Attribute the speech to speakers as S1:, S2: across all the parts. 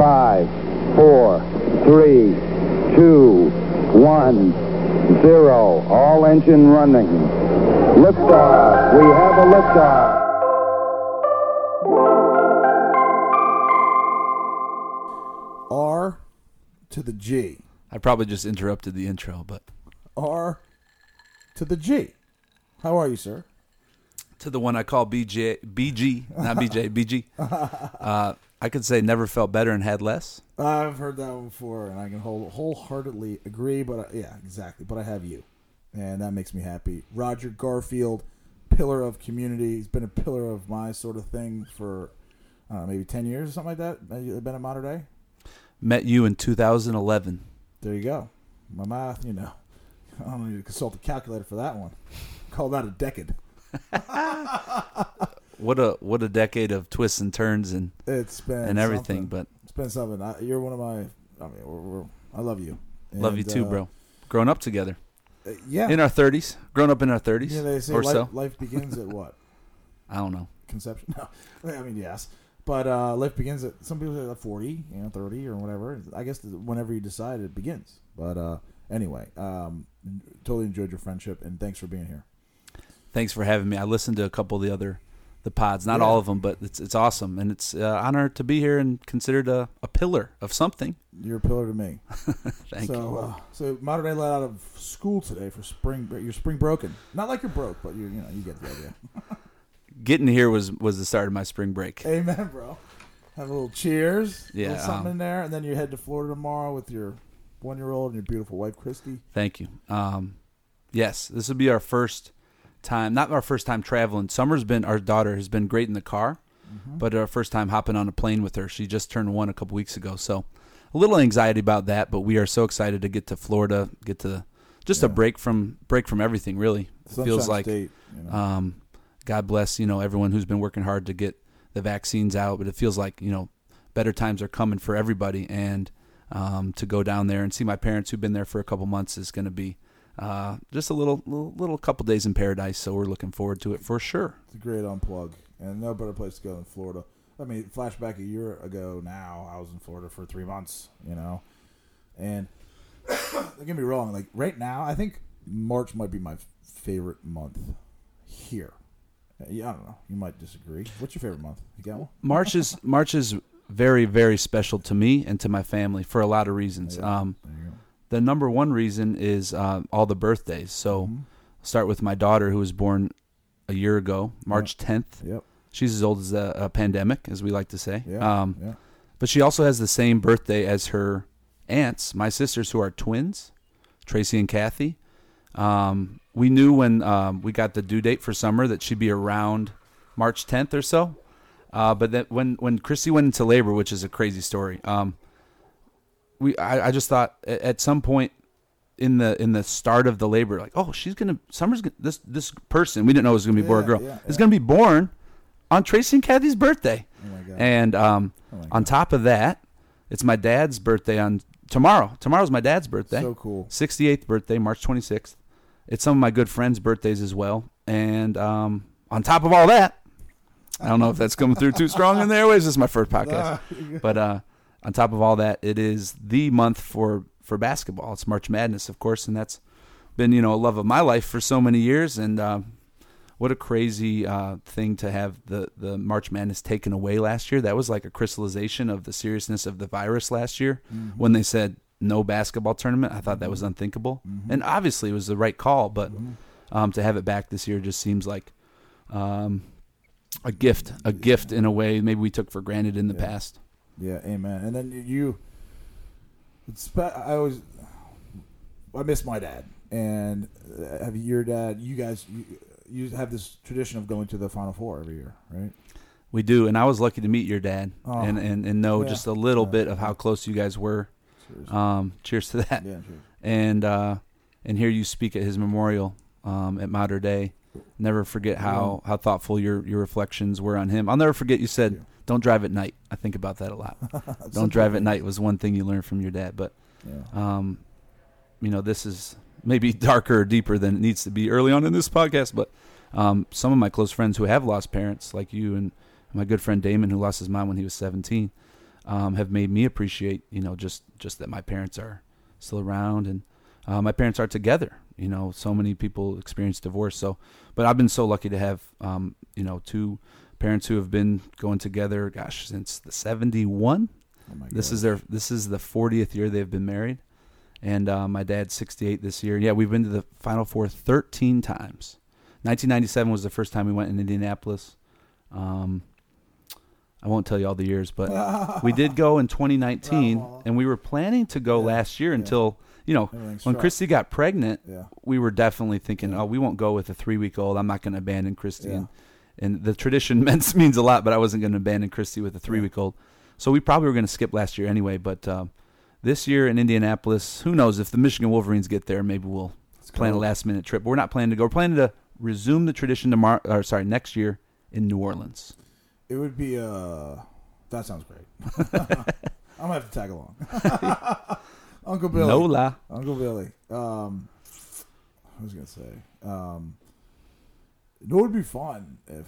S1: Five, four, three, two, one, zero. All engine running. Liftoff. We have a liftoff.
S2: R to the G.
S3: I probably just interrupted the intro, but
S2: R to the G. How are you, sir?
S3: to the one I call BJ, BG, not BJ, BG. Uh, I could say never felt better and had less.
S2: I've heard that one before, and I can whole, wholeheartedly agree. But I, yeah, exactly. But I have you, and that makes me happy. Roger Garfield, pillar of community. He's been a pillar of my sort of thing for uh, maybe ten years or something like that. Been at Mater Dei.
S3: Met you in 2011.
S2: There you go. My math, you know, I don't need to consult a calculator for that one. Call that a decade.
S3: What a what a decade of twists and turns and
S2: It's been
S3: and everything.
S2: something.
S3: But
S2: It's been something. I, you're one of my. I mean, we're, we're, I love you.
S3: love you too,
S2: uh,
S3: bro. Growing up together
S2: uh, yeah.
S3: in our 30s, grown up in our 30s
S2: yeah, they say
S3: or
S2: life,
S3: so.
S2: life begins at what?
S3: I don't know.
S2: Conception? No. I mean, yes. But uh, life begins at some people say at 40, you know, 30 or whatever. I guess whenever you decide it begins. But uh, anyway, um, totally enjoyed your friendship and thanks for being here.
S3: Thanks for having me. I listened to a couple of the other the pods, not
S2: Yeah.
S3: all of them, but it's it's awesome and it's an honor to be here and considered a, a pillar of something.
S2: You're a pillar to me.
S3: Thank
S2: so,
S3: you.
S2: Uh, so Mater Dei let out of school today for spring. break. You're spring broken. Not like you're broke, but you you know you get the idea.
S3: Getting here was was the start of my spring break.
S2: Amen, bro. Have a little cheers.
S3: Yeah,
S2: little something
S3: um,
S2: in there, and then you head to Florida tomorrow with your one year old and your beautiful wife, Christy.
S3: Thank you. Um, yes, this will be our first time, not our first time traveling. Summer's been our daughter has been great in the car, but our first time hopping on a plane with her. She just turned one a couple weeks ago, so a little anxiety about that. But we are so excited to get to Florida, get to just a break from break from everything. Really, feels like
S2: State, you know.
S3: um, God bless you know everyone who's been working hard to get the vaccines out, but it feels like you know better times are coming for everybody, and um, to go down there and see my parents who've been there for a couple months is going to be uh, just a little, little little couple days in paradise. So we're looking forward to it for sure.
S2: It's a great unplug, and no better place to go than Florida. I mean, flashback a year ago now, I was in Florida for three months, you know, and don't get me wrong, like right now, I think March might be my favorite month here. Yeah, I don't know. You might disagree. What's your favorite month? You got one?
S3: March is March is very very special to me and to my family for a lot of reasons. Um,
S2: There you go.
S3: The number one reason is uh, all the birthdays. So
S2: Mhm.
S3: start with my daughter who was born a year ago, March 10th.
S2: Yep.
S3: She's as old as a, a pandemic, as we like to say.
S2: Yeah.
S3: Um,
S2: yeah.
S3: But she also has the same birthday as her aunts, my sisters, who are twins, Tracy and Kathy. Um, we knew when um, we got the due date for summer that she'd be around March 10th or so. Uh, but then when when Christy went into labor, which is a crazy story, um, we I, I just thought at, at some point in the in the start of the labor, like, oh, she's gonna Summer's gonna, this this person we didn't know it was gonna be a boy or girl
S2: yeah,
S3: is
S2: yeah.
S3: gonna be born on Tracy and Kathy's birthday.
S2: Oh my god.
S3: And um,
S2: Oh
S3: on top of that, it's my dad's birthday on tomorrow. Tomorrow's my dad's birthday.
S2: so cool.
S3: 68th birthday, March 26th. It's some of my good friends' birthdays as well. And um, on top of all that, I don't know if that's coming through too strong in the airwaves. This is my first podcast. But uh, on top of all that, it is the month for, for basketball. It's March Madness, of course, and that's been you know a love of my life for so many years. And uh, what a crazy uh, thing to have the the March Madness taken away last year. That was like a crystallization of the seriousness of the virus last year
S2: Mhm.
S3: when they said no basketball tournament. I thought that was unthinkable,
S2: Mhm.
S3: and obviously it was the right call. But
S2: Mhm.
S3: um, to have it back this year just seems like um, a gift, a gift in a way maybe we took for granted in the
S2: Yeah.
S3: past.
S2: Yeah, amen. And then you, it's I always, I miss my dad, and uh, have your dad. You guys, you, you have this tradition of going to the Final Four every year, right?
S3: We do, and I was lucky to meet your dad
S2: Oh.
S3: and, and and know
S2: Yeah.
S3: just a little
S2: Yeah.
S3: bit of how close you guys were.
S2: Seriously.
S3: Um, cheers to that.
S2: yeah, sure.
S3: And uh, and hear you speak at his memorial um, at Mater Dei. Never forget how, how thoughtful your, your reflections were on him. I'll never forget you said. "Don't drive at night." I think about that a lot. Don't drive at night was one thing you learned from your dad. But
S2: Yeah.
S3: um, you know, this is maybe darker or deeper than it needs to be early on in this podcast. But um, some of my close friends who have lost parents, like you and my good friend Damon, who lost his mom when he was 17, um, have made me appreciate, you know, just just that my parents are still around and uh, my parents are together. You know, so many people experience divorce. So, but I've been so lucky to have, um, you know, two parents who have been going together. Gosh, since the '71.
S2: Oh my
S3: This
S2: God.
S3: is their this is the 40th year they've been married, and uh, my dad's 68 this year. Yeah, we've been to the Final Four 13 times. 1997 was the first time we went in Indianapolis. Um, I won't tell you all the years, but we did go in 2019, and we were planning to go
S2: Yeah,
S3: last year
S2: yeah.
S3: until you know when
S2: struck.
S3: Christy got pregnant.
S2: Yeah.
S3: We were definitely thinking, oh, we won't go with a three week old. I'm not going to abandon Christy. And, and the tradition means means a lot, but I wasn't going to abandon Christy with a three week old. So we probably were going to skip last year anyway. But um, this year in Indianapolis, who knows if the Michigan Wolverines get there? Maybe we'll
S2: Let's
S3: plan a last minute trip. But we're not planning to go. We're planning to resume the tradition tomorrow. Or sorry, next year in New Orleans.
S2: It would be uh that sounds great. I'm gonna have to tag along. Uncle Billy.
S3: No la.
S2: Uncle Billy. Um I was gonna say. Um it would be fun if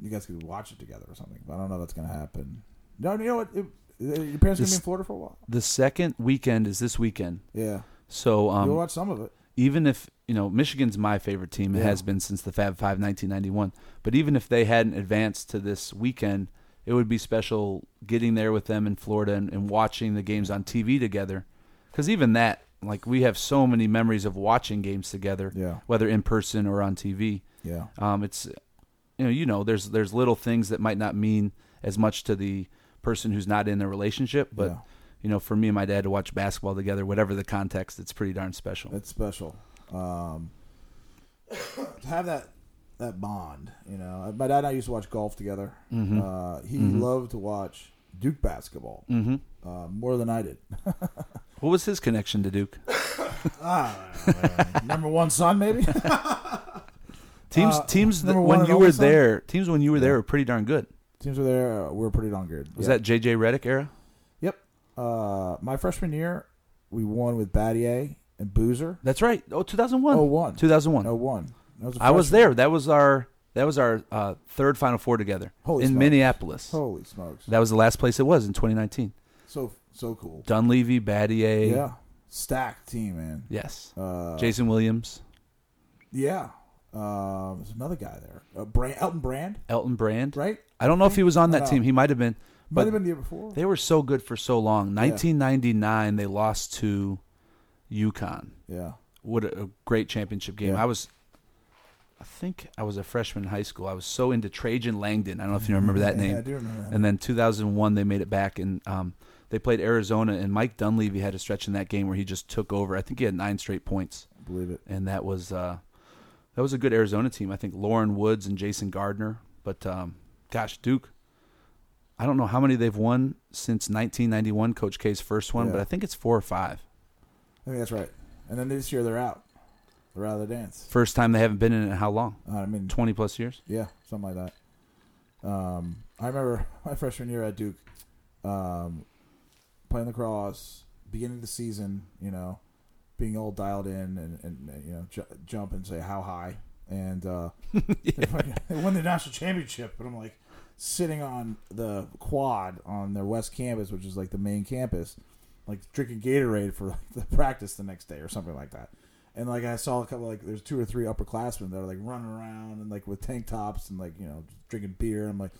S2: you guys could watch it together or something, but I don't know if that's gonna happen. No, you know what? It, your parents gonna be in Florida for a while?
S3: The second weekend is this weekend.
S2: Yeah.
S3: So
S2: You'll
S3: um,
S2: watch some of it.
S3: even if you know Michigan's my favorite team, it
S2: Yeah.
S3: has been since the Fab Five, 1991. But even if they hadn't advanced to this weekend, it would be special getting there with them in Florida and, and watching the games on TV together. Because even that, like we have so many memories of watching games together,
S2: Yeah.
S3: whether in person or on TV.
S2: Yeah.
S3: Um, it's you know you know there's there's little things that might not mean as much to the person who's not in the relationship, but
S2: Yeah.
S3: you know for me and my dad to watch basketball together, whatever the context, it's pretty darn special.
S2: It's special. Um, to have that that bond, you know. My dad and I used to watch golf together.
S3: Mhm.
S2: Uh, he
S3: Mhm.
S2: loved to watch Duke basketball
S3: hmm
S2: uh, more than I did.
S3: What was his connection to Duke?
S2: ah, number one son, maybe.
S3: Teams,
S2: Uh,
S3: teams that when you were there, teams when you were there were pretty darn good.
S2: Teams were there. Uh, we were pretty darn good.
S3: Was
S2: Yeah.
S3: that JJ Redick era?
S2: Yep. Uh, my freshman year, we won with Battier and Boozer.
S3: That's right. Oh, 2001.
S2: Oh one.
S3: 2001.
S2: Oh one. That was a
S3: I was there. That was our that was our uh, third Final Four together
S2: Holy
S3: in
S2: smokes.
S3: Minneapolis.
S2: Holy smokes!
S3: That was the last place it was in 2019.
S2: So so cool.
S3: Dunleavy, Battier.
S2: Yeah. Stacked team, man.
S3: Yes.
S2: Uh,
S3: Jason Williams,
S2: Yeah. Uh, there's another guy there. Uh, Brand, Elton Brand,
S3: Elton Brand.
S2: right?
S3: I don't know if he was on that team. He might have been.
S2: Might have been the year before.
S3: they were so good for so long. 1999, they lost to UConn.
S2: yeah.
S3: What a, a great championship game.
S2: Yeah.
S3: I was, I think I was a freshman in high school. I was so into Trajan Langdon. I don't know if you remember that
S2: Yeah, I
S3: name.
S2: do remember that.
S3: And then 2001, they made it back, and um, they played Arizona. And Mike Dunleavy had a stretch in that game where he just took over. I think he had nine straight points,
S2: I believe it.
S3: and that was uh, that was a good Arizona team. I think Loren Woods and Jason Gardner. But um, gosh, Duke. I don't know how many they've won since 1991, Coach K's first one,
S2: Yeah.
S3: but I think it's four or five.
S2: I think that's right. And then this year they're out. They're out of the dance.
S3: First time they haven't been in it. How long?
S2: Uh, I mean,
S3: 20 plus years.
S2: yeah, something like that. Um, I remember my freshman year at Duke, um, playing lacrosse, beginning of the season, you know, being all dialed in and, and you know, ju- jump and say how high. And uh, fucking- they won the national championship. But I'm like sitting on the quad on their west campus, which is like the main campus, like drinking Gatorade for like, the practice the next day or something like that. And like I saw a couple like there's two or three upperclassmen that are like running around and like with tank tops and like you know drinking beer. I'm like,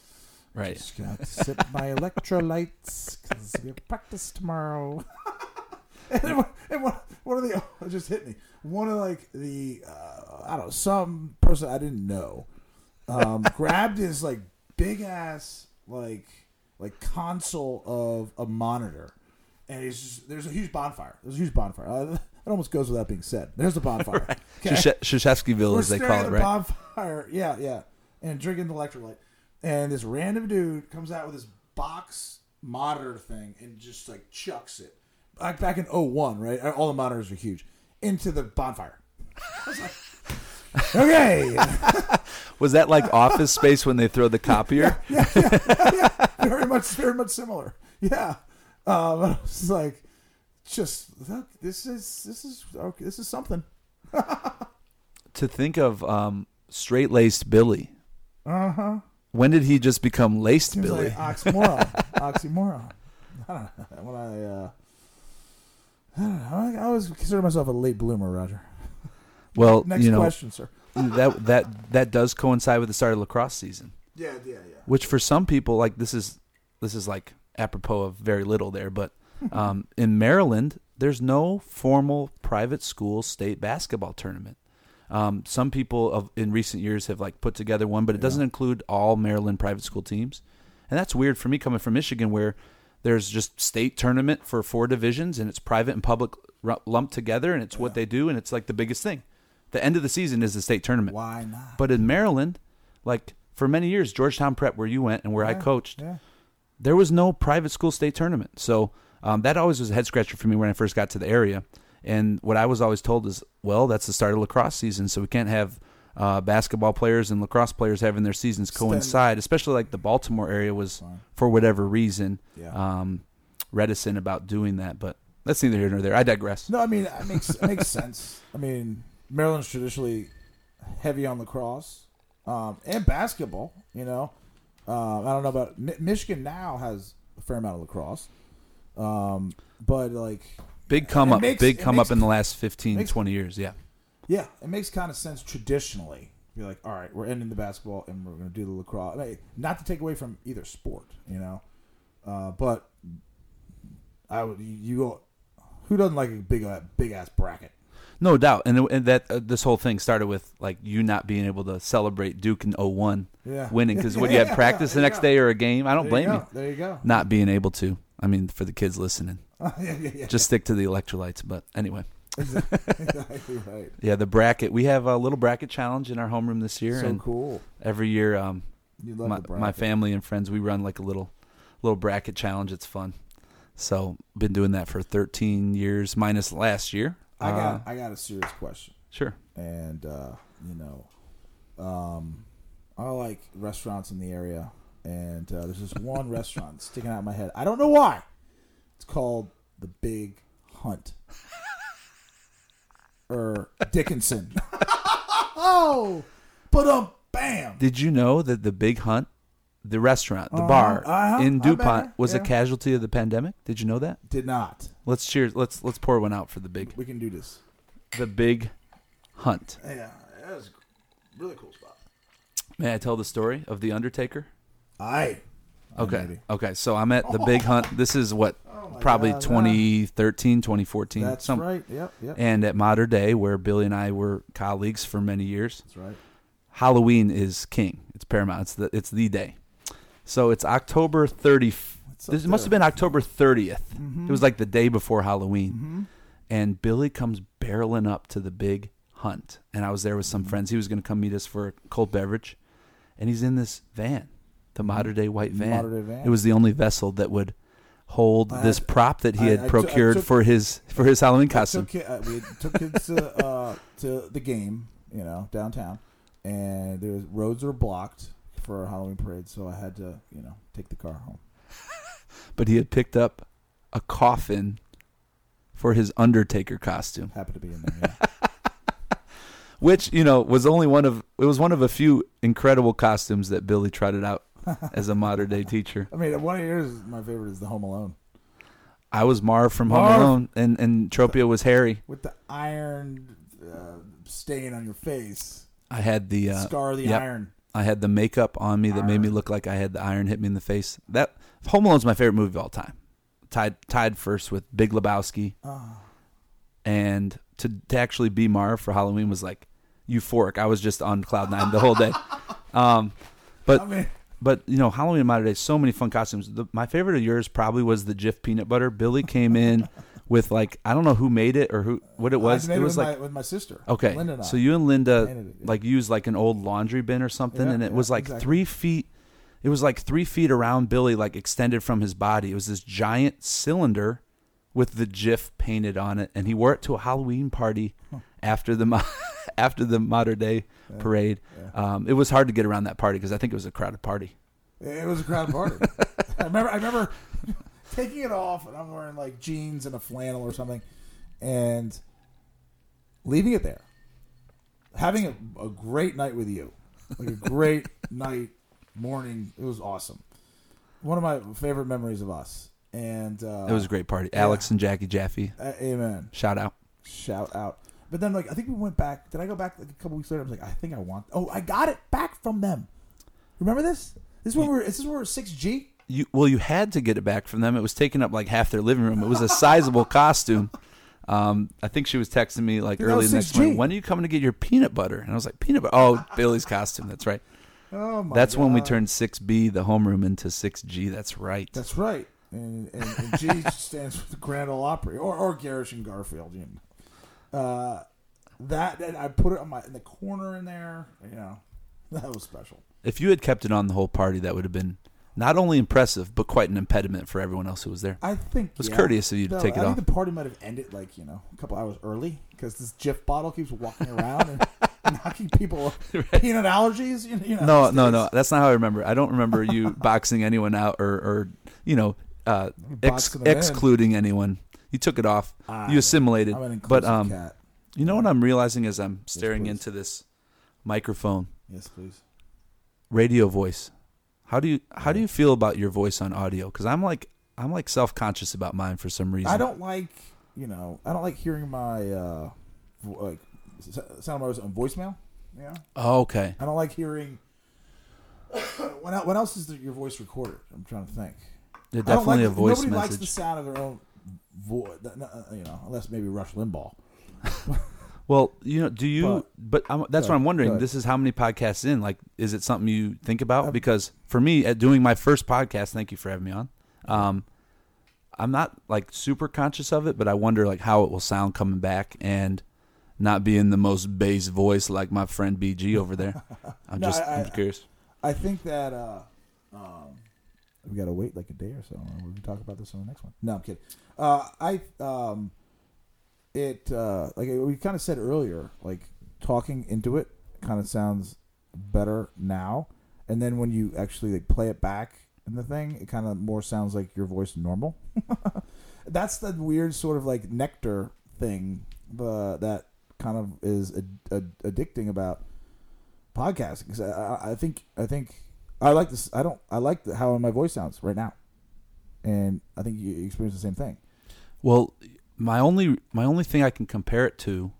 S3: Right.
S2: just gonna sip my electrolytes because we have practice tomorrow. and one- and one, one of the it just hit me. One of like the uh, I don't know some person I didn't know um, grabbed his like big ass like like console of a monitor, and he's just, there's a huge bonfire. There's a huge bonfire. Uh, it almost goes without being said. There's the bonfire. Okay?
S3: Krzyzewskiville,
S2: We're
S3: as they call it, right?
S2: Bonfire, yeah, yeah, and drinking the electrolyte. And this random dude comes out with this box monitor thing and just like chucks it. Like back in 01, right? All the monitors are huge. Into the bonfire. I was like, okay.
S3: Was that like Office Space when they throw the copier?
S2: Yeah, very much, very much similar. Yeah. Um, I was like, just look, this is this is okay, this is something.
S3: To think of um, straight laced Billy.
S2: Uh huh.
S3: When did he just become laced
S2: Seems
S3: Billy?
S2: like oxymoron. oxymoron. I don't know. When I, uh, I don't know. I, I always consider myself a late bloomer, Roger.
S3: Well,
S2: Next
S3: you know
S2: question, sir.
S3: that that that does coincide with the start of lacrosse season,
S2: Yeah, yeah, yeah.
S3: which for some people, like this is this is like apropos of very little there, but um, in Maryland, there's no formal private school state basketball tournament. Um, some people of in recent years have like put together one, but it doesn't include all Maryland private school teams, and that's weird for me coming from Michigan, where there's just state tournament for four divisions and it's private and public lumped together, and it's what they do, and it's like the biggest thing. The end of the season is the state tournament.
S2: Why not?
S3: But in Maryland, like for many years, Georgetown Prep, where you went and where I coached, there was no private school state tournament. So um, that always was a head scratcher for me when I first got to the area. And what I was always told is, well, that's the start of lacrosse season, so we can't have uh, basketball players and lacrosse players having their seasons coincide. Especially like the Baltimore area was, for whatever reason,
S2: Yeah.
S3: um, reticent about doing that. But that's neither here nor there. I digress.
S2: No, I mean it makes it makes sense. I mean, Maryland's traditionally heavy on lacrosse um, and basketball. You know, um, I don't know about Mi- Michigan now has a fair amount of lacrosse, um, but like,
S3: Big come up,
S2: makes-
S3: big come
S2: makes-
S3: up in the last 15,
S2: makes-
S3: 20 years. Yeah.
S2: Yeah, it makes kind of sense traditionally. You're like, all right, we're ending the basketball and we're going to do the lacrosse. I mean, not to take away from either sport, you know, uh, but I would you, go. Who doesn't like a big uh, big ass bracket?
S3: No doubt, and, and that uh, this whole thing started with like you not being able to celebrate Duke in 01
S2: Yeah.
S3: winning because what you had practice the next
S2: go.
S3: day or a game. I don't
S2: There
S3: blame
S2: you
S3: you.
S2: There you go.
S3: not being able to. I mean, for the kids listening,
S2: yeah, yeah, yeah.
S3: just stick to the electrolytes. But anyway,
S2: exactly right.
S3: yeah, the bracket. We have a little bracket challenge in our homeroom this year,
S2: So
S3: and
S2: cool.
S3: every year, um, my, my family and friends we run like a little little bracket challenge. It's fun. So been doing that for 13 years, minus last year.
S2: I
S3: Uh,
S2: got I got a serious question,
S3: sure.
S2: and uh, you know, um, I like restaurants in the area, and uh, there's this one restaurant sticking out my head. I don't know why. It's called the Big Hunt, or Dickinson. oh, but um, bam.
S3: Did you know that the Big Hunt, the restaurant, the
S2: Uh-huh,
S3: bar
S2: uh-huh,
S3: in DuPont, was a casualty of the pandemic? Did you know that?
S2: Did not.
S3: Let's cheers. Let's let's pour one out for the big
S2: We can do this.
S3: the Big Hunt.
S2: Yeah, that was a really cool spot.
S3: May I tell the story of the Undertaker?
S2: Aye.
S3: Okay.
S2: ready.
S3: Okay. So I'm at the Big Hunt. This is what
S2: Oh
S3: probably
S2: God,
S3: 2013, 2014.
S2: That's
S3: some-
S2: right. Yep, yep.
S3: And at Mater Dei, where Billy and I were colleagues for many years,
S2: That's right.
S3: Halloween is king. It's paramount. It's the it's the day. So it's October 30.
S2: It's
S3: This must have been October 30th.
S2: Mhm.
S3: It was like the day before Halloween.
S2: Mhm.
S3: And Billy comes barreling up to the big hunt. And I was there with some
S2: Mm-hmm.
S3: friends. He was going to come meet us for a cold beverage. And he's in this van, the Mater Dei white van.
S2: Day van.
S3: It was the only vessel that would hold
S2: I
S3: this prop that he
S2: I-
S3: had
S2: I
S3: procured
S2: took-
S3: for his for his Halloween costume.
S2: Took, uh, we took kids to uh, to the game, you know, downtown, and there was roads were blocked for a Halloween parade, so I had to, you know, take the car home.
S3: But he had picked up a coffin for his Undertaker costume.
S2: Happened to be in there. Yeah.
S3: which you know was only one of it was one of a few incredible costumes that Billy trotted out as a Mater Dei teacher.
S2: I mean, one of yours, my favorite is the Home Alone
S3: I was Marv from
S2: Marv.
S3: Home Alone, and and Tropia was Harry.
S2: with the iron uh, stain on your face,
S3: I had the uh,
S2: scar of the
S3: yep.
S2: iron.
S3: I had the makeup on me that made me look like I had the iron hit me in the face. That Home Alone's my favorite movie of all time. Tied tied first with Big Lebowski,
S2: Oh,
S3: and to to actually be Marv for Halloween was like euphoric. I was just on cloud nine the whole day. Um, but
S2: I mean,
S3: But you know, Halloween Mater Dei, so many fun costumes. The, my favorite of yours probably was the Jif peanut butter. Billy came in with like I don't know who made it or who what it was. It was
S2: with
S3: like
S2: my, with my sister.
S3: okay,
S2: Linda and I.
S3: so you and Linda
S2: it, yeah.
S3: like used like an old laundry bin or something,
S2: Yeah,
S3: and it
S2: yeah,
S3: was like
S2: exactly.
S3: three feet. It was like three feet around Billy, like extended from his body. It was this giant cylinder with the Jif painted on it, and he wore it to a Halloween party after the mo- after the Mater Dei parade.
S2: yeah.
S3: Um, it was hard to get around that party because I think it was a crowded party.
S2: It was a crowded party. I remember. I remember taking it off, and I'm wearing like jeans and a flannel or something, and leaving it there, having a, a great night with you, like a great night, morning. It was awesome. One of my favorite memories of us. and uh,
S3: It was a great party. Alex and Jackie Jaffe.
S2: uh, amen.
S3: Shout out.
S2: Shout out. But then, like, I think we went back. Did I go back like a couple weeks later? I was like, I think I want. Oh, I got it back from them. Remember this? This is when we were. This is where we are six G.
S3: You well, you had to get it back from them. It was taking up like half their living room. It was a sizable costume. Um, I think she was texting me like early the next morning. When are you coming to get your peanut butter? And I was like, peanut butter. Oh, Billy's costume. That's right.
S2: Oh my!
S3: That's when we turned six B, the homeroom, into six G. That's right.
S2: That's right. And, and, and G stands for the Grand Ole Opry or or Garish and Garfield. You know. Uh, that and I put it on my in the corner in there. You know, that was special.
S3: If you had kept it on the whole party, that would have been not only impressive but quite an impediment for everyone else who was there.
S2: I think
S3: It was
S2: yeah.
S3: courteous of you to take it
S2: I
S3: off.
S2: think the party might have ended like you know a couple hours early because this Jif bottle keeps walking around and knocking people peanut allergies. You know, you know,
S3: No, no, no. That's not how I remember. I don't remember you boxing anyone out or, or you know, uh, ex- excluding anyone. You took it off.
S2: I-
S3: you assimilated. But um,
S2: cat.
S3: you know what I'm realizing as I'm staring
S2: please.
S3: into this microphone,
S2: Yes, please.
S3: radio voice. How do you how do you feel about your voice on audio? Because I'm like I'm like self conscious about mine for some reason.
S2: I don't like you know I don't like hearing my uh like sound of my voice on voicemail. Yeah,
S3: Oh, okay.
S2: I don't like hearing. when, el- else is your voice recorded? I'm trying to think. Don't
S3: definitely
S2: like,
S3: a voice
S2: Nobody likes the sound of their own voice. You know, unless maybe Rush Limbaugh.
S3: Well, you know, do you? But, I'm, that's what I'm wondering. This is how many podcasts in. Like, is it something you think about?
S2: Um,
S3: because for me, at doing my first podcast, thank you for having me on. Um, I'm not like super conscious of it, but I wonder like how it will sound coming back and not being the most bass voice like my friend BG over there. I'm
S2: No,
S3: just
S2: I-
S3: I'm curious.
S2: I think that uh, um, we got to wait like a day or so. and We can talk about this on the next one. No, I'm kidding. Uh, I um, it uh, like we kind of said earlier, like talking into it kind of sounds better now, and then when you actually like play it back in the thing, it kind of more sounds like your voice normal. That's the weird sort of like nectar thing, the that kind of is ad- ad- addicting about podcasting. Cause I, I think I think I like this. I don't. I like the, how my voice sounds right now, and I think you experience the same thing.
S3: Well, my only my only thing I can compare it to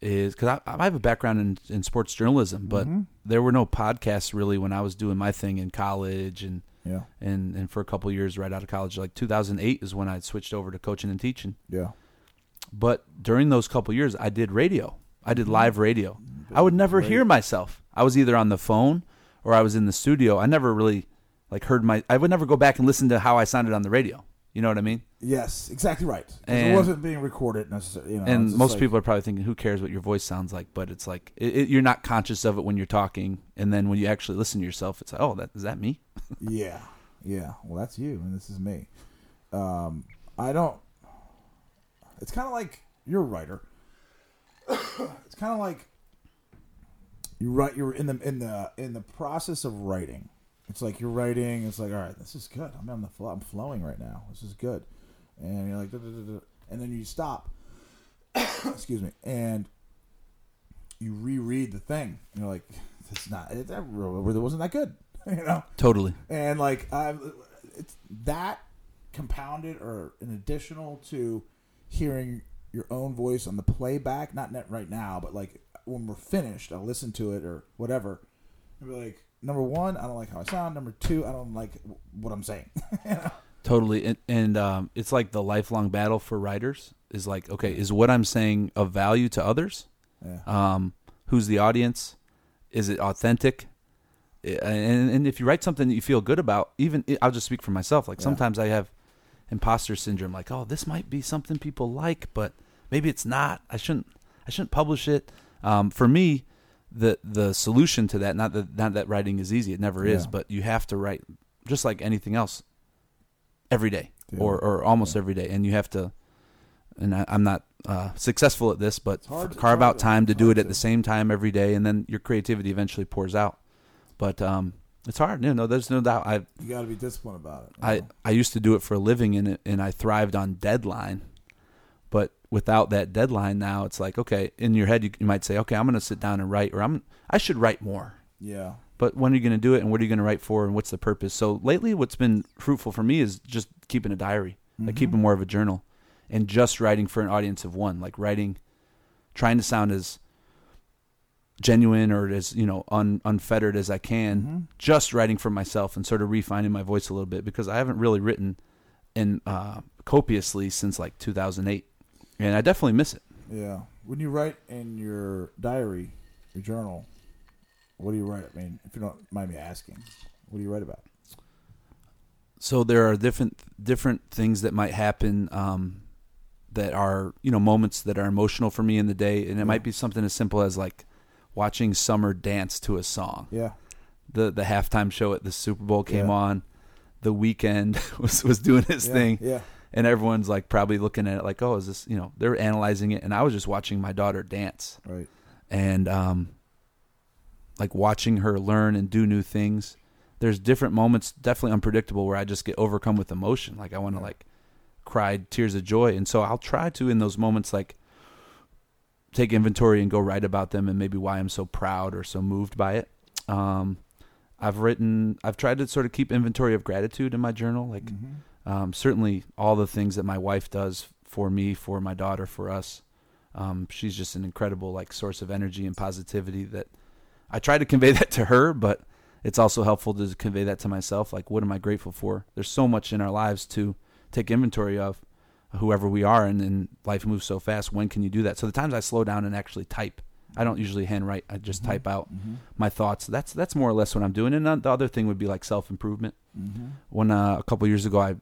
S3: is because I, I have a background in, in sports journalism, but
S2: Mm-hmm.
S3: there were no podcasts really when I was doing my thing in college and
S2: Yeah,
S3: and and for a couple years right out of college. Like 2008 is when I switched over to coaching and teaching.
S2: yeah,
S3: But during those couple years, I did radio. I
S2: Mm-hmm.
S3: did live radio. I would never hear myself. I was either on the phone or I was in the studio. I never really like heard my. I would never go back and listen to how I sounded on the radio. You know what I mean?
S2: yes, exactly right.
S3: And-
S2: it wasn't being recorded necessarily. You know,
S3: and most
S2: like-
S3: people are probably thinking, "Who cares what your voice sounds like?" But it's like it, it, you're not conscious of it when you're talking, and then when you actually listen to yourself, it's like, "Oh, that is that me?"
S2: yeah, yeah. Well, that's you, and this is me. Um, I don't. It's kind of like you're a writer. it's kind of like you write. You're in the in the in the process of writing. It's like you're writing. It's like, all right, this is good. I'm on the flow. I'm flowing right now. This is good. And you're like, "Duh, duh, duh, duh," and then you stop. Excuse me, and you reread the thing. You're like, it's not. It, that really wasn't that good. You know
S3: Totally.
S2: and like I, it's that compounded or an additional to hearing your own voice on the playback. Not net right now, but like when we're finished, I'll listen to it or whatever. And be like, number one, I don't like how I sound. Number two, I don't like what I'm saying.
S3: Totally, and, and um, it's like the lifelong battle for writers is like, okay, is what I'm saying of value to others?
S2: yeah.
S3: Um, who's the audience? Is it authentic? And, and if you write something that you feel good about, even I'll just speak for myself. Like
S2: Yeah.
S3: sometimes I have imposter syndrome. Like, oh, this might be something people like, but maybe it's not. I shouldn't. I shouldn't publish it. Um, for me, the the solution to that not that not that writing is easy. It never is,
S2: Yeah.
S3: but you have to write just like anything else every day
S2: Yeah.
S3: or or almost every day, and you have to. And I, I'm not uh, successful at this, but
S2: it's
S3: carve out
S2: to-
S3: time to do it at
S2: to.
S3: the same time every day, and then your creativity eventually pours out. But um, it's hard. No, no, there's no doubt. I
S2: You got to be disciplined about it.
S3: I
S2: know?
S3: I used to do it for a living, and it, and I thrived on deadline. But without that deadline, now it's like okay, in your head you, you might say, okay, I'm going to sit down and write, or I'm I should write more.
S2: yeah.
S3: but when are you going to do it and what are you going to write for and what's the purpose so lately what's been fruitful for me is just keeping a diary like keeping more of a journal and just writing for an audience of one like writing trying to sound as genuine or as you know un, unfettered as i can just writing for myself and sort of refining my voice a little bit because i haven't really written in uh, copiously since like 2008 and i definitely miss it
S2: Yeah. When you write in your diary, your journal, what do you write? I mean, if you don't mind me asking, what do you write about?
S3: so there are different different things that might happen um, that are you know moments that are emotional for me in the day, and it might be something as simple as like watching Summer dance to a song.
S2: Yeah.
S3: The the halftime show at the Super Bowl came
S2: Yeah.
S3: on. The Weeknd was was doing his
S2: Yeah,
S3: thing,
S2: yeah.
S3: And everyone's like probably looking at it like, oh, is this you know? They're analyzing it, and I was just watching my daughter dance
S2: Right.
S3: and um, like watching her learn and do new things. There's different moments, definitely unpredictable, where I just get overcome with emotion. Like I want to like cry tears of joy, and so I'll try to in those moments like take inventory and go write about them and maybe why I'm so proud or so moved by it. Um, I've written, I've tried to sort of keep inventory of gratitude in my journal, like um, certainly all the things that my wife does for me, for my daughter, for us. Um, she's just an incredible like source of energy and positivity that I try to convey that to her, but it's also helpful to convey that to myself. Like, what am I grateful for? There's so much in our lives to take inventory of whoever we are, and, then life moves so fast. When can you do that? So the times I slow down and actually type, I don't usually handwrite. I just type out my thoughts. That's that's more or less what I'm doing. And the other thing would be like self improvement. When uh, a couple years ago, I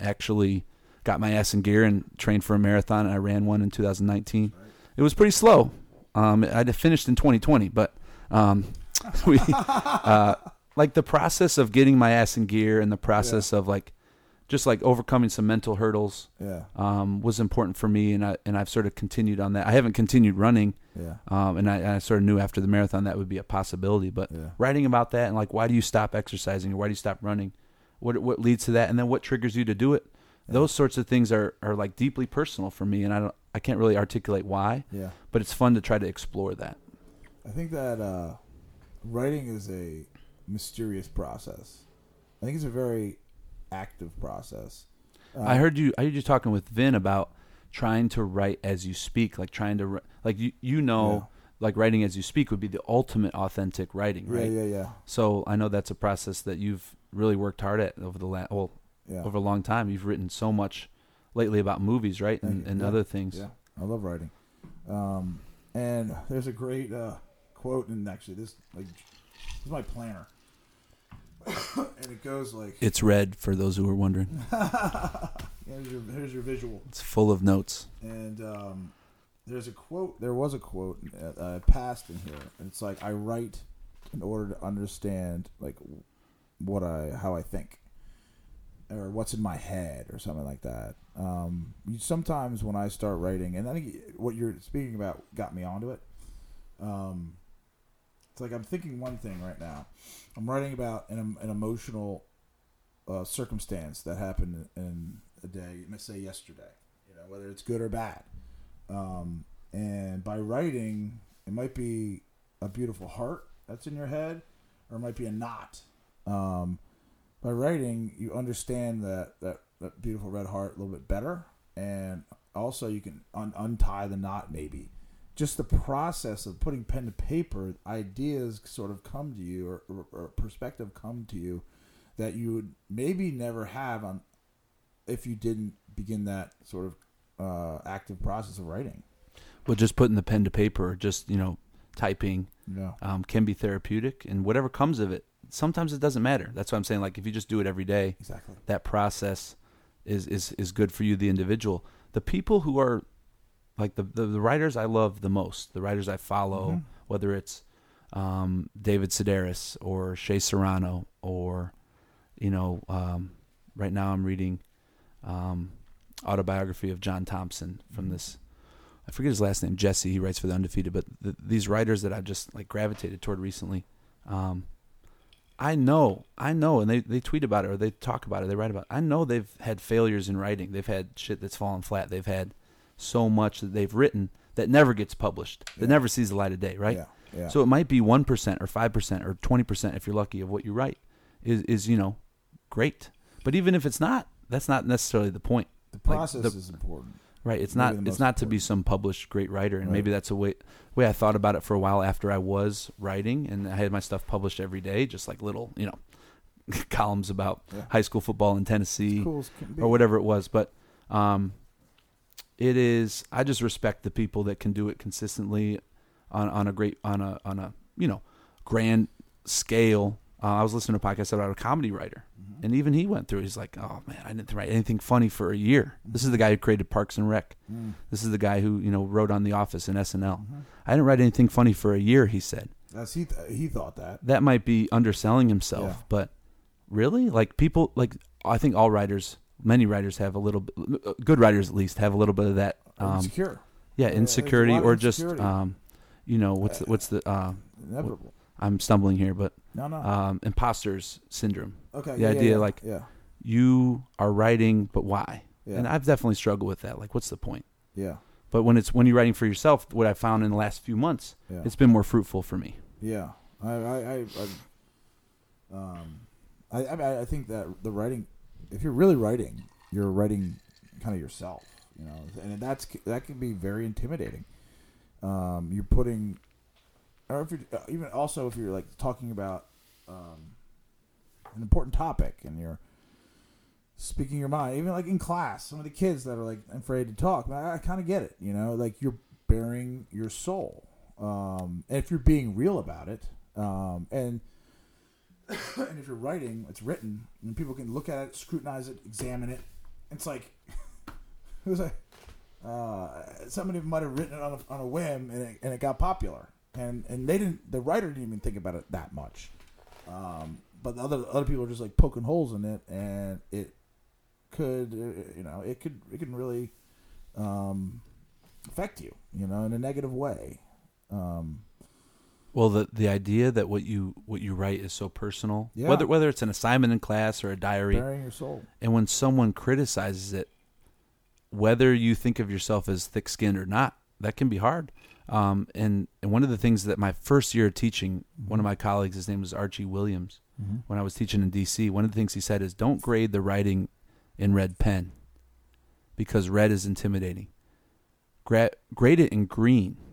S3: actually got my ass in gear and trained for a marathon, and I ran one in 2019. It was pretty slow. Um, I finished in 2020, but um, we uh, like the process of getting my ass in gear and the process of like just like overcoming some mental hurdles
S2: Yeah.
S3: um, was important for me, and I and I've sort of continued on that. I haven't continued running,
S2: Yeah.
S3: um, and I, I sort of knew after the marathon that would be a possibility. But
S2: Yeah.
S3: writing about that and like why do you stop exercising or why do you stop running? What what leads to that, and then what triggers you to do it? Those sorts of things are, are like deeply personal for me, and I don't I can't really articulate why,
S2: Yeah.
S3: but it's fun to try to explore that.
S2: I think that uh, writing is a mysterious process. I think it's a very active process. Uh,
S3: I heard you I heard you talking with Vin about trying to write as you speak, like trying to like you you know
S2: Yeah.
S3: like writing as you speak would be the ultimate authentic writing, right?
S2: Yeah, yeah, yeah,
S3: So I know that's a process that you've really worked hard at over the last well
S2: yeah.
S3: over a long time. You've written so much lately about movies, right, and, and
S2: Yeah.
S3: other things.
S2: Yeah, I love writing. Um, and there's a great uh, quote, and actually, this like this is my planner, and it goes like,
S3: It's red for those who are wondering.
S2: here's your here's your visual,
S3: It's full of notes.
S2: and um, there's a quote. There was a quote uh, passed in here, and it's like, I write in order to understand like what I how I think. Or what's in my head, or something like that. Um, sometimes when I start writing, and I think what you're speaking about got me onto it. Um, it's like I'm thinking one thing right now. I'm writing about an, an emotional uh, circumstance that happened in a day. Let's say yesterday. You know, whether it's good or bad. Um, and by writing, it might be a beautiful heart that's in your head, or it might be a knot. Um, by writing, you understand that, that, that beautiful red heart a little bit better, and also you can un- untie the knot maybe. Just the process of putting pen to paper, ideas sort of come to you, or, or, or perspective come to you that you would maybe never have on if you didn't begin that sort of uh, active process of writing.
S3: But just putting the pen to paper, just you know, typing,
S2: Yeah.
S3: um, can be therapeutic, and whatever comes of it. Sometimes it doesn't matter. That's what I'm saying. Like if you just do it every day,
S2: Exactly.
S3: that process is is is good for you, the individual. The people who are like the the, the writers I love the most, the writers I follow,
S2: Mhm.
S3: whether it's um, David Sedaris or Shea Serrano or you know, um, right now I'm reading um, autobiography of John Thompson from this. I forget his last name, Jesse. He writes for the Undefeated, but the, these writers that I've just like gravitated toward recently, um, I know, I know, and they, they tweet about it or they talk about it, they write about it. I know they've had failures in writing. They've had shit that's fallen flat. They've had so much that they've written that never gets published, that
S2: Yeah.
S3: never sees the light of day, right?
S2: Yeah. Yeah.
S3: So it might be one percent or five percent or twenty percent if you're lucky of what you write is is you know great. But even if it's not, that's not necessarily the point.
S2: the
S3: like,
S2: process
S3: the-
S2: is important.
S3: Right. It's not. It's not to be some published great writer, and
S2: Right.
S3: maybe that's a way way I thought about it for a while after I was writing, and I had my stuff published every day, just like little you know columns about
S2: Yeah.
S3: high school football in Tennessee
S2: Cool as can be.
S3: or whatever it was. But um, it is. I just respect the people that can do it consistently on on a great on a on a you know grand scale. Uh, I was listening to a podcast about a comedy writer,
S2: Mm-hmm.
S3: and even he went through. He's like, "Oh man, I didn't write anything funny for a year." This is the guy who created Parks and Rec.
S2: Mm.
S3: This is the guy who you know wrote on The Office and SNL.
S2: Mm-hmm.
S3: I didn't write anything funny for a year. He said
S2: That's he. Th- he thought that.
S3: that might be underselling himself,
S2: Yeah.
S3: but really, like people, like I think all writers, many writers have a little, bit, uh, good writers at least have a little bit of that. Um,
S2: Insecure.
S3: yeah, insecurity or just, um, you know, what's the, what's the? Uh,
S2: Inevitable.
S3: I'm stumbling here, but
S2: No, no.
S3: um, imposters syndrome.
S2: okay.
S3: the
S2: yeah,
S3: idea,
S2: yeah,
S3: like-
S2: yeah,
S3: You are writing, but why?
S2: yeah,
S3: And I've definitely struggled with that. Like, what's the point?
S2: yeah,
S3: But when it's when you're writing for yourself, what I found in the last few months,
S2: yeah.
S3: it's been more fruitful for me.
S2: Yeah, I, I, I, I um, I, I, I think that the writing, if you're really writing, you're writing kind of yourself, you know, and that's that can be very intimidating. Um, you're putting, or if you're uh, even also if you're like talking about um, an important topic and you're speaking your mind, even like in class, some of the kids that are like afraid to talk, I, I kind of get it, you know, like you're bearing your soul um, and if you're being real about it, um, and and if you're writing, it's written, and people can look at it, scrutinize it, examine it. It's like it was like uh, somebody might have written it on a, on a whim, and it, and it got popular, and and they didn't. The writer didn't even think about it that much, um, but the other other people are just like poking holes in it, and it could uh, you know it could it can really um, affect you, you know, in a negative way. Um,
S3: Well, the the idea that what you what you write is so personal,
S2: Yeah.
S3: whether whether it's an assignment in class or a diary,
S2: bearing your soul.
S3: and when someone criticizes it, whether you think of yourself as thick-skinned or not, that can be hard. Um, and and one of the things that my first year of teaching, one of my colleagues, his name was Archie Williams, when I was teaching in D.C., one of the things he said is, "Don't grade the writing in red pen, because red is intimidating. Gra- grade it in green."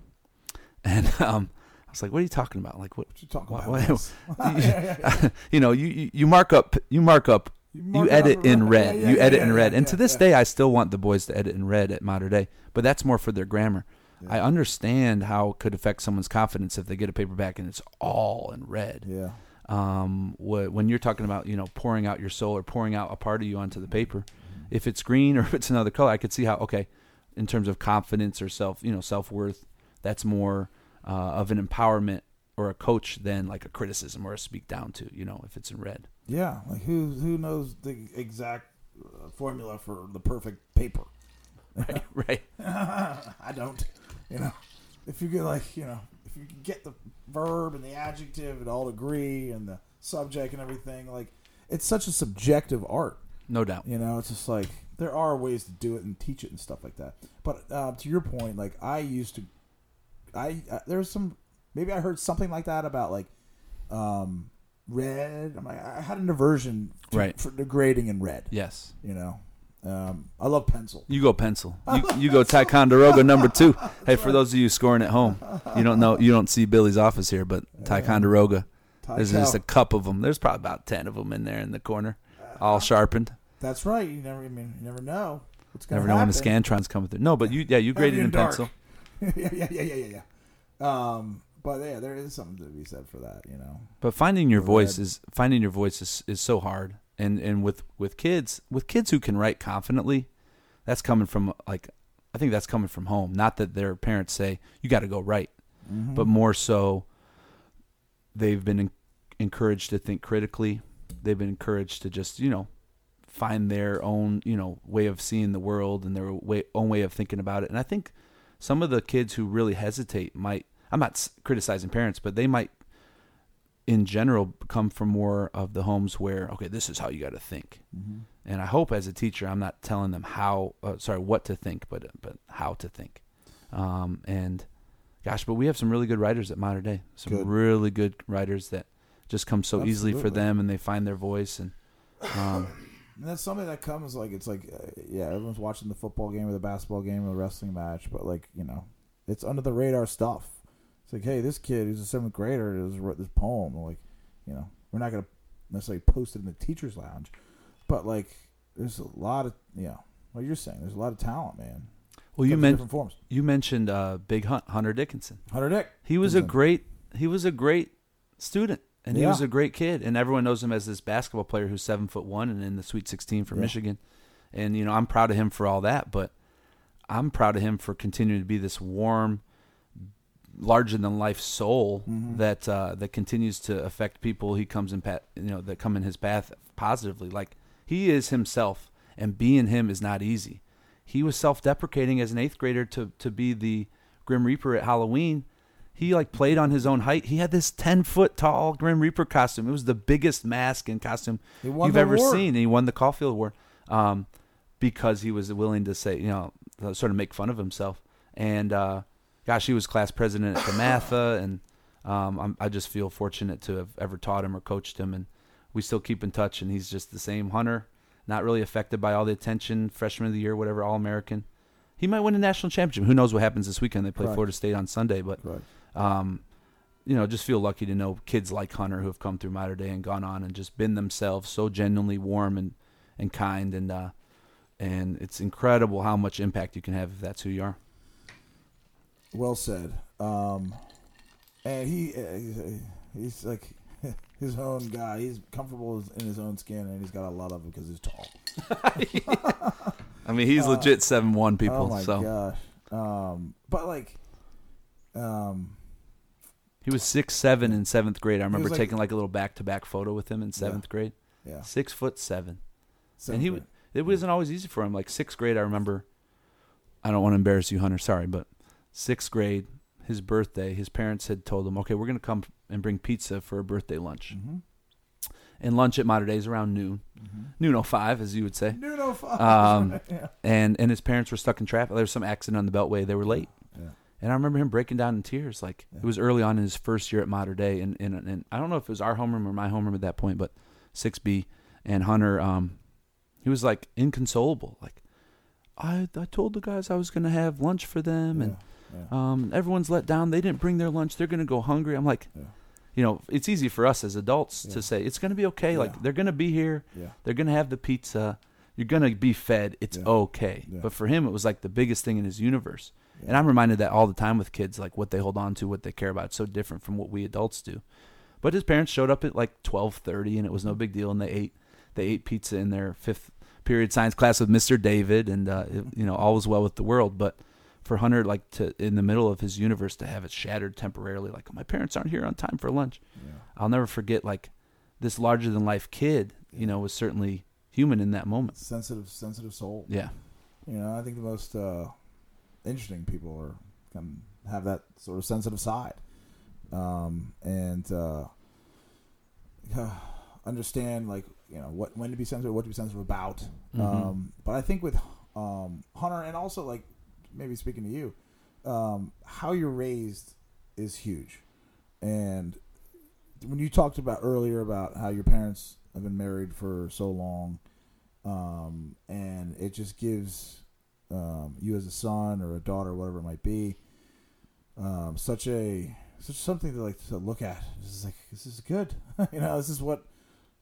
S3: And um, I was like, "What are you talking about? Like what?"
S2: What you talking about?
S3: why-
S2: Wes? Yeah, yeah, yeah.
S3: you know, you, you you mark up you mark up you,
S2: mark it
S3: edit in
S2: red.
S3: red. You edit in red. and to this day I still want the boys to edit in red at Mater Dei. But that's more for their grammar. I understand how it could affect someone's confidence if they get a paperback and it's all in red.
S2: Yeah.
S3: Um, wh- when you're talking about you know pouring out your soul or pouring out a part of you onto the paper, if it's green or if it's another color, I could see how okay, in terms of confidence or self you know self worth, that's more uh, of an empowerment or a coach than like a criticism or a speak down to. You know, if it's in red.
S2: Yeah. Like who who knows the exact uh, formula for the perfect paper?
S3: Right, right.
S2: I don't. You know, if you get like you know, if you get the verb and the adjective and all agree and the subject and everything, like it's such a subjective art.
S3: No doubt.
S2: You know, it's just like there are ways to do it and teach it and stuff like that. But uh, to your point, like I used to, I uh, there's some maybe I heard something like that about like um, red. I'm like I had an aversion to,
S3: Right.
S2: for degrading in red.
S3: Yes.
S2: You know, um, I love pencil.
S3: You go pencil. You, you go Ticonderoga number two. Hey, for those of you scoring at home, you don't know, you don't see Billy's office here, but Ticonderoga. There's just a cup of them. There's probably about ten of them in there in the corner, all sharpened.
S2: That's right. You never. I mean, you never know what's
S3: Never know
S2: happen.
S3: when the Scantron's coming through. No, but you, yeah, you graded
S2: in dark.
S3: pencil.
S2: yeah, yeah, yeah, yeah, yeah, yeah. Um, but yeah, there is something to be said for that. You know.
S3: But finding your voice is finding your voice is, is so hard. And and with with kids with kids who can write confidently, that's coming from like I think that's coming from home. Not that their parents say you got to go write,
S2: Mm-hmm.
S3: but more so they've been en- encouraged to think critically. They've been encouraged to just you know find their own you know way of seeing the world and their way, own way of thinking about it. And I think some of the kids who really hesitate might I'm not criticizing parents, but they might in general come from more of the homes where okay this is how you got to think
S2: Mm-hmm.
S3: and i hope as a teacher i'm not telling them how uh, sorry what to think but but how to think um, and gosh, but we have some really good writers at Mater Dei. Some
S2: Good.
S3: really good writers that just come so easily for them, and they find their voice. And um,
S2: And that's something that comes like it's like uh, yeah, everyone's watching the football game or the basketball game or the wrestling match, but like you know, it's under the radar stuff. Like, hey, this kid who's a seventh grader has wrote this poem. Like, you know, we're not gonna necessarily post it in the teachers' lounge, but like, there's a lot of you know, what you're saying. There's a lot of talent, man.
S3: well, you
S2: Comes in
S3: mentioned
S2: different forms.
S3: you mentioned uh, Big Hunt Hunter Dickinson.
S2: Hunter Dick.
S3: He was a great he was a great student, and he
S2: Yeah.
S3: was a great kid, and everyone knows him as this basketball player who's seven foot one and in the Sweet Sixteen for
S2: Yeah.
S3: Michigan. And you know, I'm proud of him for all that, but I'm proud of him for continuing to be this warm, larger than life soul
S2: Mhm.
S3: that uh, that continues to affect people he comes in pat you know that come in his path positively. Like he is himself, and being him is not easy. He was self-deprecating as an eighth grader to to be the Grim Reaper at Halloween. He like played on his own height. He had this ten foot tall Grim Reaper costume. It was the biggest mask and costume you've ever
S2: award.
S3: seen. And he won the Caulfield Award um, because he was willing to say, you know, sort of make fun of himself. And uh, gosh, he was class president at DeMatha, and um, I'm, I just feel fortunate to have ever taught him or coached him. And we still keep in touch. And he's just the same hunter, not really affected by all the attention. Freshman of the year, whatever, All American. He might win a national championship. Who knows what happens this weekend? They play
S2: Correct.
S3: Florida State on Sunday, but
S2: Correct.
S3: um, you know, just feel lucky to know kids like Hunter who have come through Mater Dei and gone on and just been themselves, so genuinely warm and, and kind, and uh, and it's incredible how much impact you can have if that's who you are.
S2: Well said. Um, and he uh, he's, uh, he's like his own guy. He's comfortable in his own skin, and he's got a lot of it because he's tall.
S3: I mean, he's legit seven one people.
S2: oh my
S3: so
S2: gosh! Um, but like, um,
S3: he was six seven in seventh grade. I remember
S2: like-
S3: taking like a little back to back photo with him in seventh grade.
S2: yeah,
S3: Six foot seven. and he
S2: grade.
S3: it wasn't always easy for him. Like sixth grade, I remember. I don't want to embarrass you, Hunter. Sorry, but sixth grade, his birthday, his parents had told him, "Okay, we're going to come and bring pizza for a birthday lunch."
S2: Mhm.
S3: And lunch at Mater Dei is around noon,
S2: Mm-hmm.
S3: noon oh five, as you would say.
S2: Noon no fuck.
S3: Um,
S2: yeah.
S3: And and his parents were stuck in traffic. There was some accident on the Beltway. They were late.
S2: Yeah.
S3: And I remember him breaking down in tears. Like
S2: Yeah.
S3: it was early on in his first year at Mater Dei, and, and and I don't know if it was our homeroom or my homeroom at that point, but six B and Hunter, um, he was like inconsolable. Like I I told the guys I was gonna have lunch for them, and. Um, everyone's let down. They didn't bring their lunch. They're gonna go hungry. I'm like, you know, it's easy for us as adults to say it's gonna be okay. Like they're gonna be here.
S2: yeah.
S3: They're gonna have the pizza. You're gonna be fed. It's okay. But for him, it was like the biggest thing in his universe. And I'm reminded that all the time with kids, like what they hold on to, what they care about. It's so different from what we adults do. But his parents showed up at like 12:30, and it was no big deal. And they ate they ate pizza in their fifth period science class with Mr. David, and uh, it- you know all was well with the world. But for Hunter, like to in the middle of his universe, to have it shattered temporarily, like my parents aren't here on time for lunch.
S2: yeah.
S3: I'll never forget like this larger than life kid. You know, was certainly human in that moment.
S2: Sensitive, sensitive soul.
S3: Yeah.
S2: You know, I think the most uh, interesting people are can have that sort of sensitive side, um, and uh, understand like you know what when to be sensitive, what to be sensitive about.
S3: Mhm.
S2: Um, but I think with um, Hunter and also like maybe speaking to you, um, how you're raised is huge, and when you talked about earlier about how your parents have been married for so long, um, and it just gives um, you as a son or a daughter, whatever it might be, um, such a such something to like to look at. This is like this is good, you know. This is what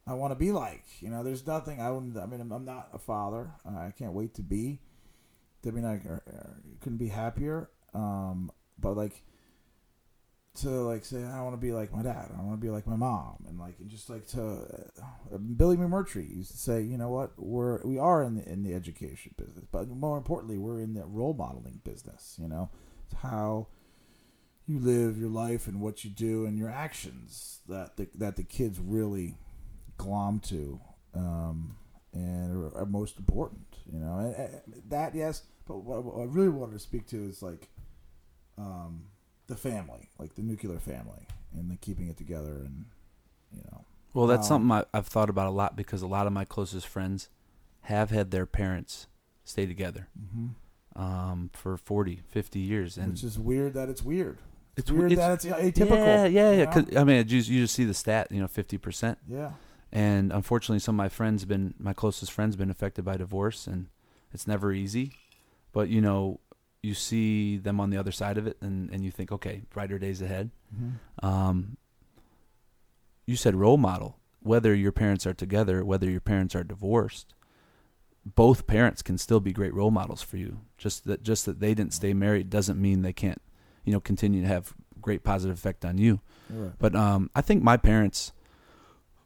S2: I want to be like. You know, there's nothing I wouldn't. I mean, I'm, I'm not a father. I can't wait to be. I are, are- couldn't be happier. Um, but like to like say I want to be like my dad. I want to be like my mom, and like and just like to uh, Billy McMurtry used to say, you know what, we're we are in the in the education business, but more importantly, we're in the role modeling business. You know, it's how you live your life and what you do and your actions that the, that the kids really glom to um, and are, are most important. You know, and, and that yes, but what, what I really wanted to speak to is like um, the family, like the nuclear family, and the keeping it together, and you know,
S3: Well, that's
S2: Um,
S3: something I, I've thought about a lot because a lot of my closest friends have had their parents stay together um, for 40, 50 years. And
S2: which is weird that it's weird. It's weird that it's atypical.
S3: Yeah, yeah,
S2: you
S3: yeah. 'Cause, I mean, just, you just see the stat, you know, fifty percent.
S2: Yeah.
S3: And unfortunately, some of my friends been my closest friends been affected by divorce, and it's never easy. But you know, you see them on the other side of it, and and you think, okay, brighter days ahead.
S2: Mm-hmm.
S3: Um, you said role model. Whether your parents are together, whether your parents are divorced, both parents can still be great role models for you. Just that, just that they didn't stay married doesn't mean they can't, you know, continue to have great positive effect on you.
S2: Right.
S3: But um, I think my parents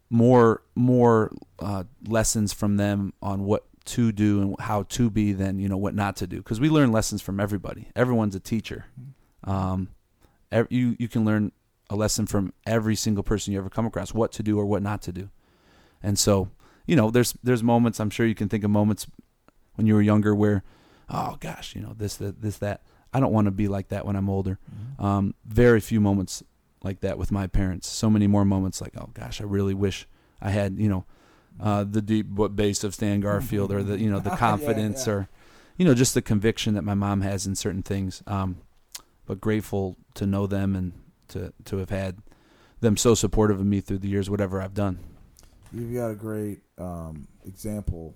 S3: more more uh, lessons from them on what to do and how to be than you know what not to do because we learn lessons from everybody. Everyone's a teacher. Um, ev- you you can learn a lesson from every single person you ever come across, what to do or what not to do. And so, you know, there's there's moments I'm sure you can think of moments when you were younger where, oh gosh, you know this that this that. I don't want to be like that when I'm older. Um, very few moments like that with my parents. So many more moments like, oh gosh, I really wish I had, you know, uh, the deep bass of Stan Garfield or the, you know, the confidence
S2: yeah.
S3: or, you know, just the conviction that my mom has in certain things. Um, but grateful to know them and to, to have had them so supportive of me through the years, whatever I've done.
S2: You've got a great um, example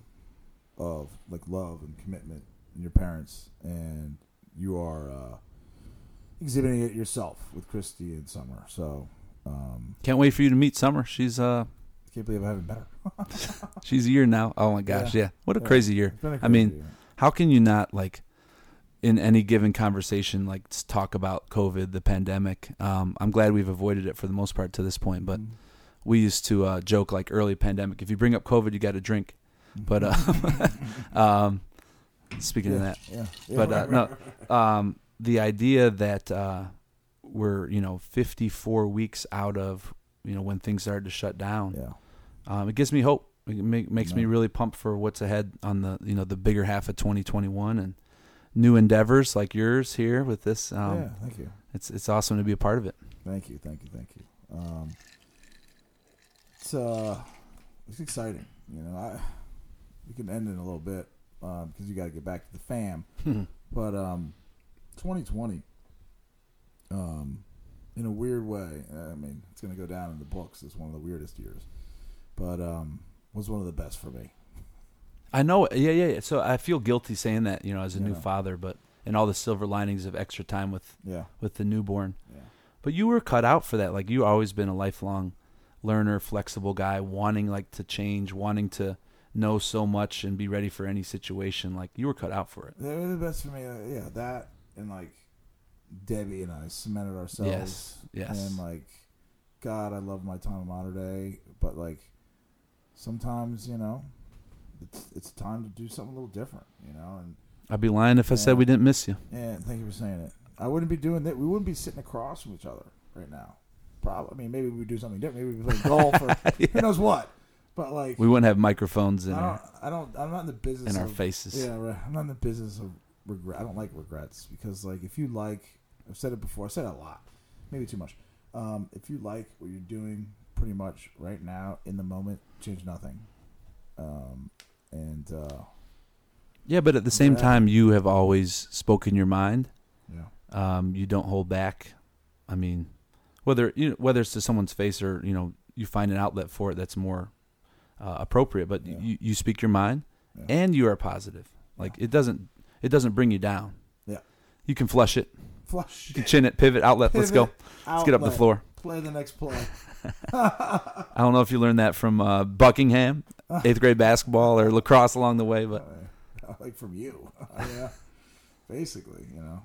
S2: of like love and commitment in your parents, and you are uh, exhibiting it yourself with Christy and Summer. So um,
S3: Can't wait for you to meet Summer. She's, uh,
S2: can't believe I haven't met her.
S3: she's a year now. Oh my gosh. Yeah. What a
S2: Yeah.
S3: crazy year.
S2: A
S3: I mean,
S2: year.
S3: how can you not like in any given conversation like talk about covid the pandemic um, i'm glad we've avoided it for the most part to this point but
S2: Mm-hmm.
S3: we used to uh, joke like early pandemic if you bring up covid you got to drink but uh, um, speaking of that
S2: yeah, yeah,
S3: but uh, no um, the idea that uh, we're you know 54 weeks out of you know when things started to shut down
S2: yeah.
S3: Um, it gives me hope. It make, makes me really pumped for what's ahead on the you know the bigger half of 2021 and new endeavors like yours here with this. Um,
S2: yeah, thank you.
S3: It's it's awesome to be a part of it.
S2: Thank you, thank you, thank you. Um, it's uh, it's exciting. You know, I we can end in a little bit because you got to get back to the fam. But um, 2020, um, in a weird way, I mean, it's going to go down in the books as one of the weirdest years, but um, was one of the best for me.
S3: I know. Yeah, yeah, yeah. So I feel guilty saying that you know as a new father, but and all the silver linings of extra time with
S2: Yeah,
S3: with the newborn.
S2: yeah,
S3: But you were cut out for that. Like you always been a lifelong learner, flexible guy, wanting like to change, wanting to know so much and be ready for any situation. Like you were cut out for it.
S2: they were the best for me. Uh, yeah, that and like Debbie and I cemented ourselves.
S3: Yes, yes.
S2: And like, God, I love my time of Mater Dei, but like, sometimes you know, it's it's time to do something a little different, you know. And
S3: I'd be lying if I said we didn't miss you.
S2: Yeah, thank you for saying it. I wouldn't be doing that. We wouldn't be sitting across from each other right now. Probably. I mean, maybe we'd do something different. Maybe we'd play golf or who knows what. But like,
S3: We wouldn't have microphones in
S2: I
S3: our
S2: don't, I don't. I'm not in the business
S3: in our faces.
S2: Yeah, right. I'm not in the business of regret. I don't like regrets because, like, if you like, I've said it before. I said it a lot, maybe too much. Um, if you like what you're doing, pretty much right now in the moment, change nothing. Um, and uh,
S3: Yeah, but at the same
S2: Yeah.
S3: time, you have always spoken your mind.
S2: yeah,
S3: Um, you don't hold back. I mean, whether you know, whether it's to someone's face or you know you find an outlet for it that's more uh, appropriate, but
S2: Yeah.
S3: you, you speak your mind
S2: Yeah.
S3: and you are positive. Like it doesn't it doesn't bring you down.
S2: Yeah.
S3: you can flush it,
S2: flush.
S3: chin it, pivot, outlet. Let's go.
S2: Pivot,
S3: Let's get up the
S2: outlet,
S3: floor.
S2: Play the next play.
S3: I don't know if you learned that from uh, Buckingham, eighth grade basketball or lacrosse along the way, but
S2: like from you, yeah. Basically, you know.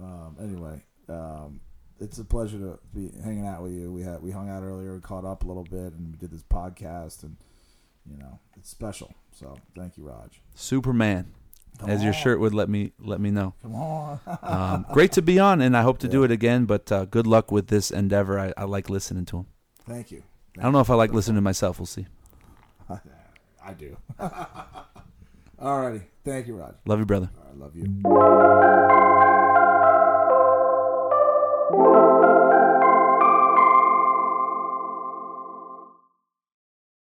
S2: Um, anyway, um, it's a pleasure to be hanging out with you. We had we hung out earlier, we caught up a little bit, and we did this podcast, and you know, it's special. So thank you, Raj.
S3: Superman,
S2: Come
S3: as
S2: on.
S3: your shirt would let me let me know.
S2: Come on.
S3: um, great to be on, and I hope to
S2: yeah.
S3: do it again. But uh, good luck with this endeavor. I, I like listening to him.
S2: Thank you.
S3: Thank I don't know if I like listening to myself. We'll see.
S2: I do. All righty. Thank you, Rod.
S3: Love you, brother.
S2: I right, love you.